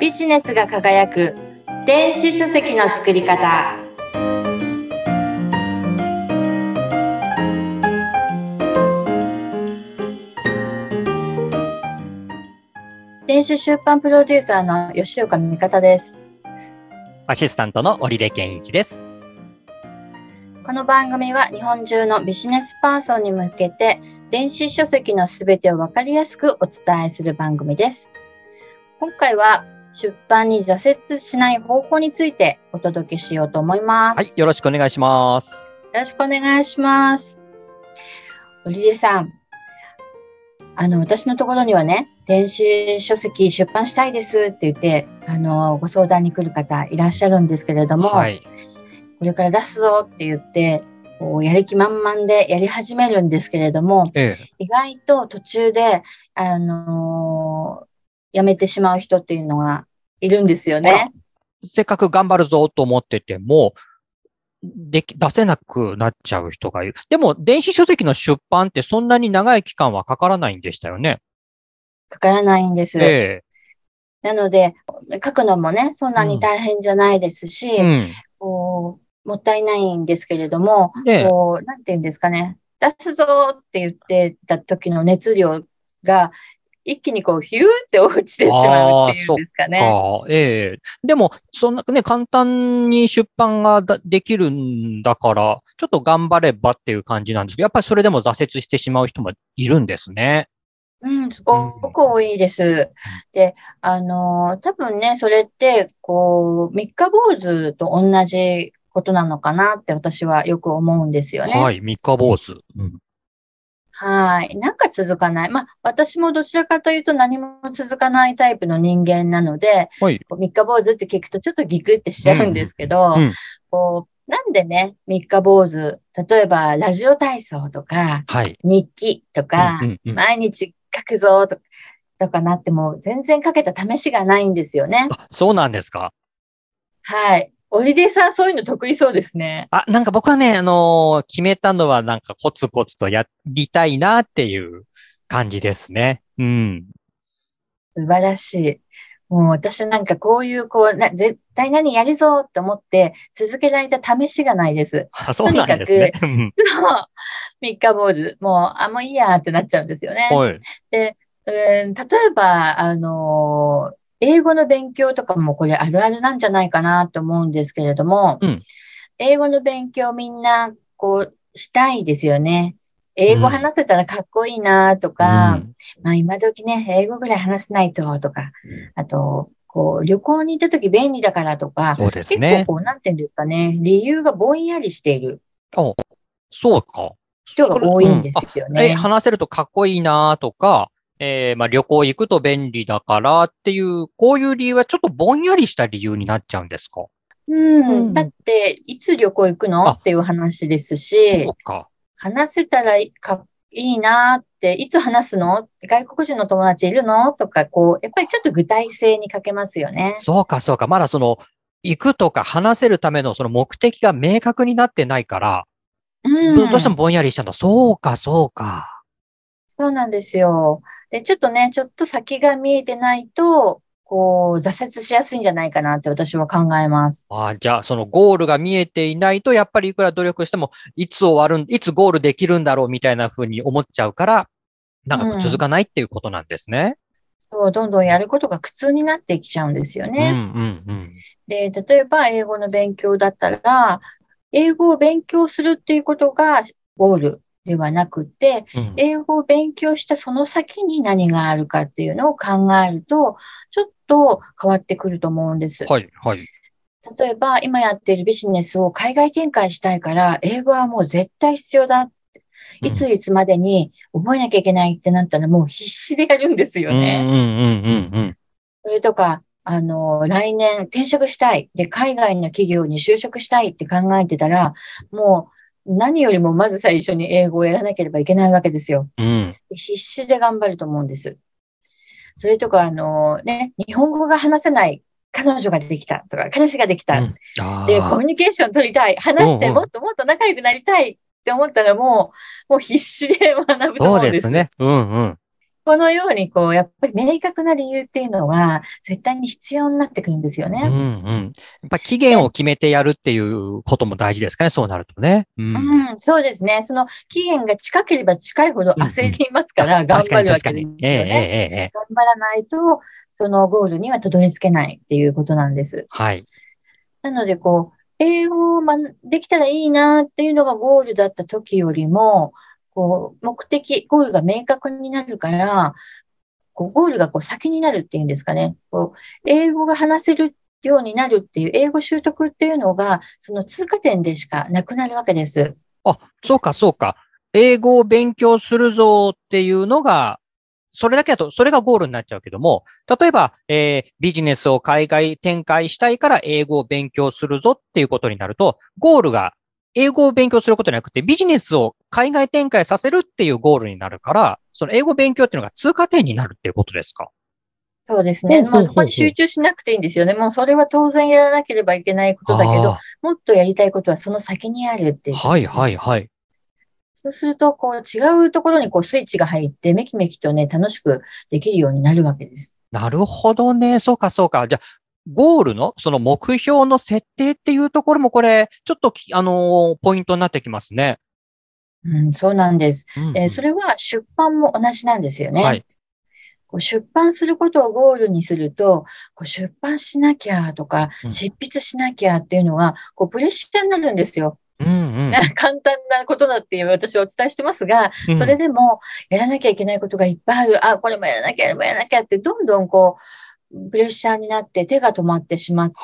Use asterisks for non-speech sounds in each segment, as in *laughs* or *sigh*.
ビジネスが輝く電子書籍の作り方電子出版プロデューサーの吉岡美方ですアシスタントの織出健一です。この番組は日本中のビジネスパーソンに向けて電子書籍のすべてをわかりやすくお伝えする番組です。今回は出版に挫折しない方法についてお届けしようと思います。はい、よろしくお願いします。よろしくお願いします。織出さん、あの、私のところにはね、電子書籍出版したいですって言って、あの、ご相談に来る方いらっしゃるんですけれども、はい。これから出すぞって言って、こうやる気満々でやり始めるんですけれども、ええ。意外と途中で、あのーやめてしまう人っていうのがいるんですよね。せっかく頑張るぞと思ってても、でき、出せなくなっちゃう人がいる。でも、電子書籍の出版ってそんなに長い期間はかからないんでしたよね。かからないんです。えなので、書くのもね、そんなに大変じゃないですし、え。うん。こうもったいないんですけれども、ねえこう、なんていうんですかね、出すぞって言ってた時の熱量が、一気にこう、ヒューって落ちてしまうっていうんですかね。ああ、ええ。でも、そんなね、簡単に出版がだできるんだから、ちょっと頑張ればっていう感じなんですけど、やっぱりそれでも挫折してしまう人もいるんですね。うん、すごく多いです。で、あのー多分ね、それって、こう、三日坊主と同じことなのかなって私はよく思うんですよね。はい、三日坊主。うんはい。なんか続かない。まあ、私もどちらかというと何も続かないタイプの人間なので、はい。三日坊主って聞くとちょっとギクってしちゃうんですけど、うんこう、なんでね、三日坊主、例えばラジオ体操とか、はい。日記とか、うんうんうん毎日書くぞとか、とかなっても全然書けた試しがないんですよね。あ、そうなんですか。はい。オリデさんそういうの得意そうですね。あ、なんか僕はね、あのー決めたのはなんかコツコツとやりたいなっていう感じですね。うん。素晴らしい。もう私なんかこういう、こう、な、絶対何やるぞって思って続けられた試しがないです。あそうなんですね。うんそう。三日坊主。もう、あ、もういいやってなっちゃうんですよね。はい。で、うん例えば、あのー英語の勉強とかもこれあるあるなんじゃないかなと思うんですけれども、うん英語の勉強みんな、こう、したいですよね。英語話せたらかっこいいなとか、うんまあ今時ね、英語ぐらい話せないととか、あと、こう、旅行に行った時便利だからとか、そうです結ね構。こう、なんていうんですかね、理由がぼんやりしているそうか。人が多いんですようん。話せるとかっこいいなとか、えーまあ旅行行くと便利だからっていう、こういう理由はちょっとぼんやりした理由になっちゃうんですか？うん。だって、いつ旅行行くの？あっていう話ですしそ、うか。話せたらいいかいいなって、いつ話すの？外国人の友達いるの？とか、こう、やっぱりちょっと具体性に欠けますよね。そうか、そうか。まだその、行くとか話せるためのその目的が明確になってないから、うん。どどうしてもぼんやりしたの。そうか、そうか。そうなんですよ。で、ちょっとね、ちょっと先が見えてないと、こう、挫折しやすいんじゃないかなって私は考えます。ああ、じゃあ、そのゴールが見えていないと、やっぱりいくら努力しても、いつ終わるん、いつゴールできるんだろうみたいな風に思っちゃうから、なんか続かないっていうことなんですね。そう、どんどんやることが苦痛になってきちゃうんですようん、ね。うん、うん。で、例えば英語の勉強だったら、英語を勉強するっていうことがゴールではなくて、うん英語を勉強したその先に何があるかっていうのを考えると、ちょっと変わってくると思うんです。はい、はい。例えば、今やっているビジネスを海外展開したいから、英語はもう絶対必要だ。いついつまでに覚えなきゃいけないってなったらもう必死でやるんですよね。うん、うん、うん。それとか、あの、来年転職したい。で、海外の企業に就職したいって考えてたら、もう何よりもまず最初に英語をやらなければいけないわけですよ。うん。必死で頑張ると思うんです。それとか、あのね、日本語が話せない彼女ができたとか、彼氏ができた。うんあで、コあミュニケーション取りたい。話してもっともっと仲良くなりたいって思ったらもう、もう必死で学ぶとそ思うんです。うですね。うんうん。このように、こう、やっぱり明確な理由っていうのは、絶対に必要になってくるんですよね。うんうん。やっぱ期限を決めてやるっていうことも大事ですかね、そうなるとね。うん。うん、そうですね。その期限が近ければ近いほど焦りますから、頑張確かに確かるわけですよに。ええええね。ええ。頑張らないと、そのゴールにはたどり着けないっていうことなんです。はい。なので、こう、英語を学できたらいいなっていうのがゴールだった時よりも、こう、目的、ゴールが明確になるから、こうゴールがこう先になるっていうんですかね。こう、英語が話せるようになるっていう、英語習得っていうのが、その通過点でしかなくなるわけです。あ、そうか、そうか。英語を勉強するぞっていうのが、それだけだと、それがゴールになっちゃうけども、例えば、えービジネスを海外展開したいから英語を勉強するぞっていうことになると、ゴールが英語を勉強することじゃなくて、ビジネスを海外展開させるっていうゴールになるから、その英語勉強っていうのが通過点になるっていうことですか？そうですね。まあ、そこに集中しなくていいんですよね。もうそれは当然やらなければいけないことだけど、あもっとやりたいことはその先にあるっていう。ーはい、はい、はい。そうすると、こう、違うところにこう、スイッチが入って、めきめきとね、楽しくできるようになるわけです。なるほどね。そうか、そうか。じゃあ、ゴールの、その目標の設定っていうところも、これ、ちょっとき、あのーポイントになってきますね。うん、そうなんです。うんえーそれは出版も同じなんですよね。はい。こう出版することをゴールにすると、こう出版しなきゃとかう、ん執筆しなきゃっていうのが、こう、プレッシャーになるんですよ。うんうん。*laughs* 簡単なことだっていう私はお伝えしてますが、うんそれでも、やらなきゃいけないことがいっぱいある。あ、これもやらなきゃ、あれもやらなきゃって、どんどんこう、プレッシャーになって手が止まってしまって、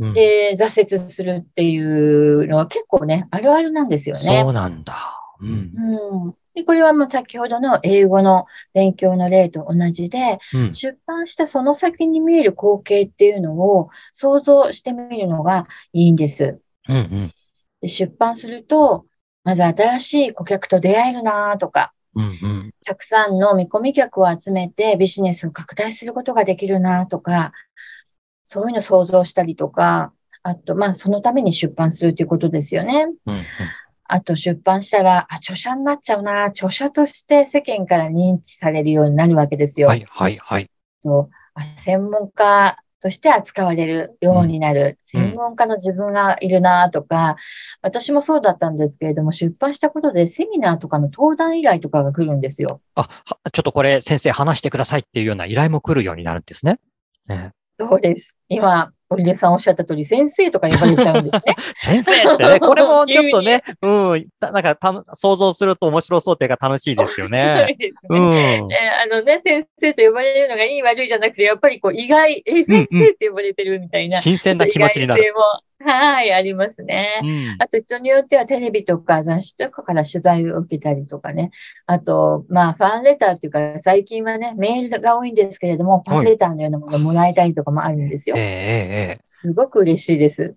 うんで、挫折するっていうのは結構ね、あるあるなんですよねそ。うなんだ。うん。うん。で、これはもう先ほどの英語の勉強の例と同じで、うん。出版したその先に見える光景っていうのを想像してみるのがいいんです。うんうん。で出版すると、まず新しい顧客と出会えるなとか、うんうん。たくさんの見込み客を集めてビジネスを拡大することができるなとか、そういうのを想像したりとか、あと、まあ、そのために出版するということですよね。うんあと、出版したら、あ、著者になっちゃうな、著者として世間から認知されるようになるわけですよ。はいはいはい。とあ専門家として扱われるようになる。うん専門家の自分がいるなとか、私もそうだったんですけれども、出版したことでセミナーとかの登壇依頼とかが来るんですよ。あ、はちょっとこれ先生話してくださいっていうような依頼も来るようになるんですね。ねそうです。今、堀出さんおっしゃった通り、先生とか呼ばれちゃうんですね。*laughs* 先生ってね、これも *laughs* ちょっとね、うん、たなんかたの想像すると面白そうっていうか楽しいですよね。面白いですうん。ねえあのね、先生と呼ばれるのがいい悪いじゃなくて、やっぱりこう意外、え、先生って呼ばれてるみたいな。新鮮な気持ちになる。も、はい、ありますね。うん。あと人によってはテレビとか雑誌とかから取材を受けたりとかね。あと、まあ、ファンレターっていうか、最近はね、メールが多いんですけれども、ファンレターのようなものをもらえたりとかもあるんですよすごく嬉しいです。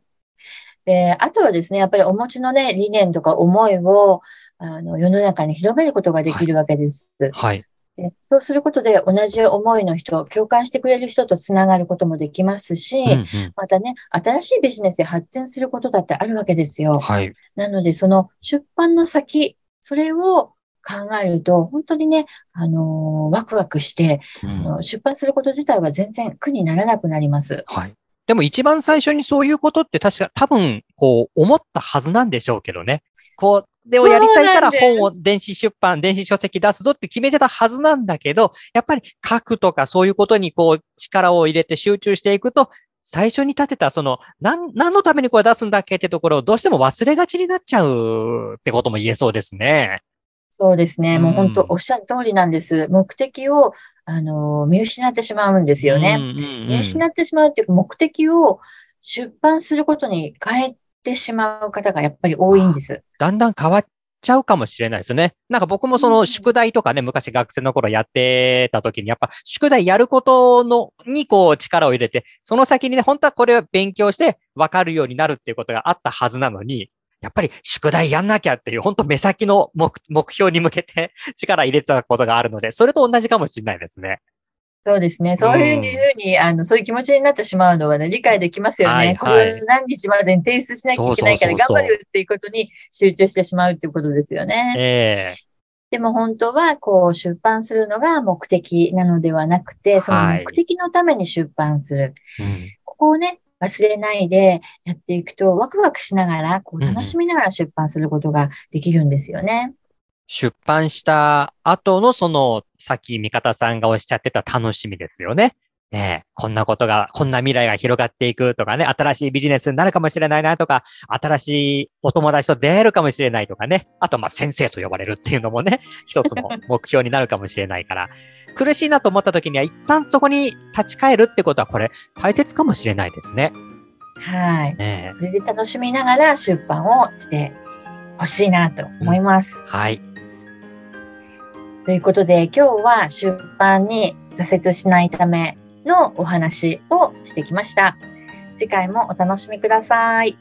で、あとはですね、やっぱりお持ちのね、理念とか思いを、あの、世の中に広めることができるわけです。ええはい。でそうすることで同じ思いの人、共感してくれる人とつながることもできますし、うんうん。またね、新しいビジネスへ発展することだってあるわけですよ。はい。なので、その出版の先、それを考えると、本当にね、あのーワクワクして、うん出版すること自体は全然苦にならなくなります。はい。でも一番最初にそういうことって確か多分、こう、思ったはずなんでしょうけどね。こう、でをやりたいから本を電子出版、電子書籍出すぞって決めてたはずなんだけど、やっぱり書くとかそういうことにこう力を入れて集中していくと、最初に立てたその、何、何のためにこれ出すんだっけってところをどうしても忘れがちになっちゃうってことも言えそうですね。そうですね。もう本うん当おっしゃる通りなんです。目的を、あのー見失ってしまうんですよね。うんうんうん見失ってしまうっていうか、目的を出版することに変えてしまう方がやっぱり多いんです。だんだん変わっちゃうかもしれないですよね。なんか僕もその宿題とかね、昔学生の頃やってた時に、やっぱ宿題やることの、にこう力を入れて、その先にね、本当はこれを勉強して分かるようになるっていうことがあったはずなのに、やっぱり宿題やんなきゃっていう、本当目先の目目標に向けて力入れてたことがあるので、それと同じかもしれないですね。そうですね。そういうふうに、あの、そういう気持ちになってしまうのはね、理解できますよね。はいはいこれ何日までに提出しなきゃいけないから頑張るっていうことに集中してしまうっていうことですよね。ええでも本当はこう出版するのが目的なのではなくて、その目的のために出版する。うん、ここをね、忘れないでやっていくと、ワクワクしながら、こう楽しみながら出版することができるんですよね。出版した後のその、さっき味方さんがおっしゃってた楽しみですよね。ねこんなことが、こんな未来が広がっていくとかね、新しいビジネスになるかもしれないなとか、新しいお友達と出会えるかもしれないとかね、あとまあ先生と呼ばれるっていうのもね、*laughs* 一つの目標になるかもしれないから、苦しいなと思った時には一旦そこに立ち返るってことはこれ大切かもしれないですね。はい。ね、それで楽しみながら出版をしてほしいなと思います。うん、はい。ということで、今日は出版に挫折しないためのお話をしてきました。次回もお楽しみください。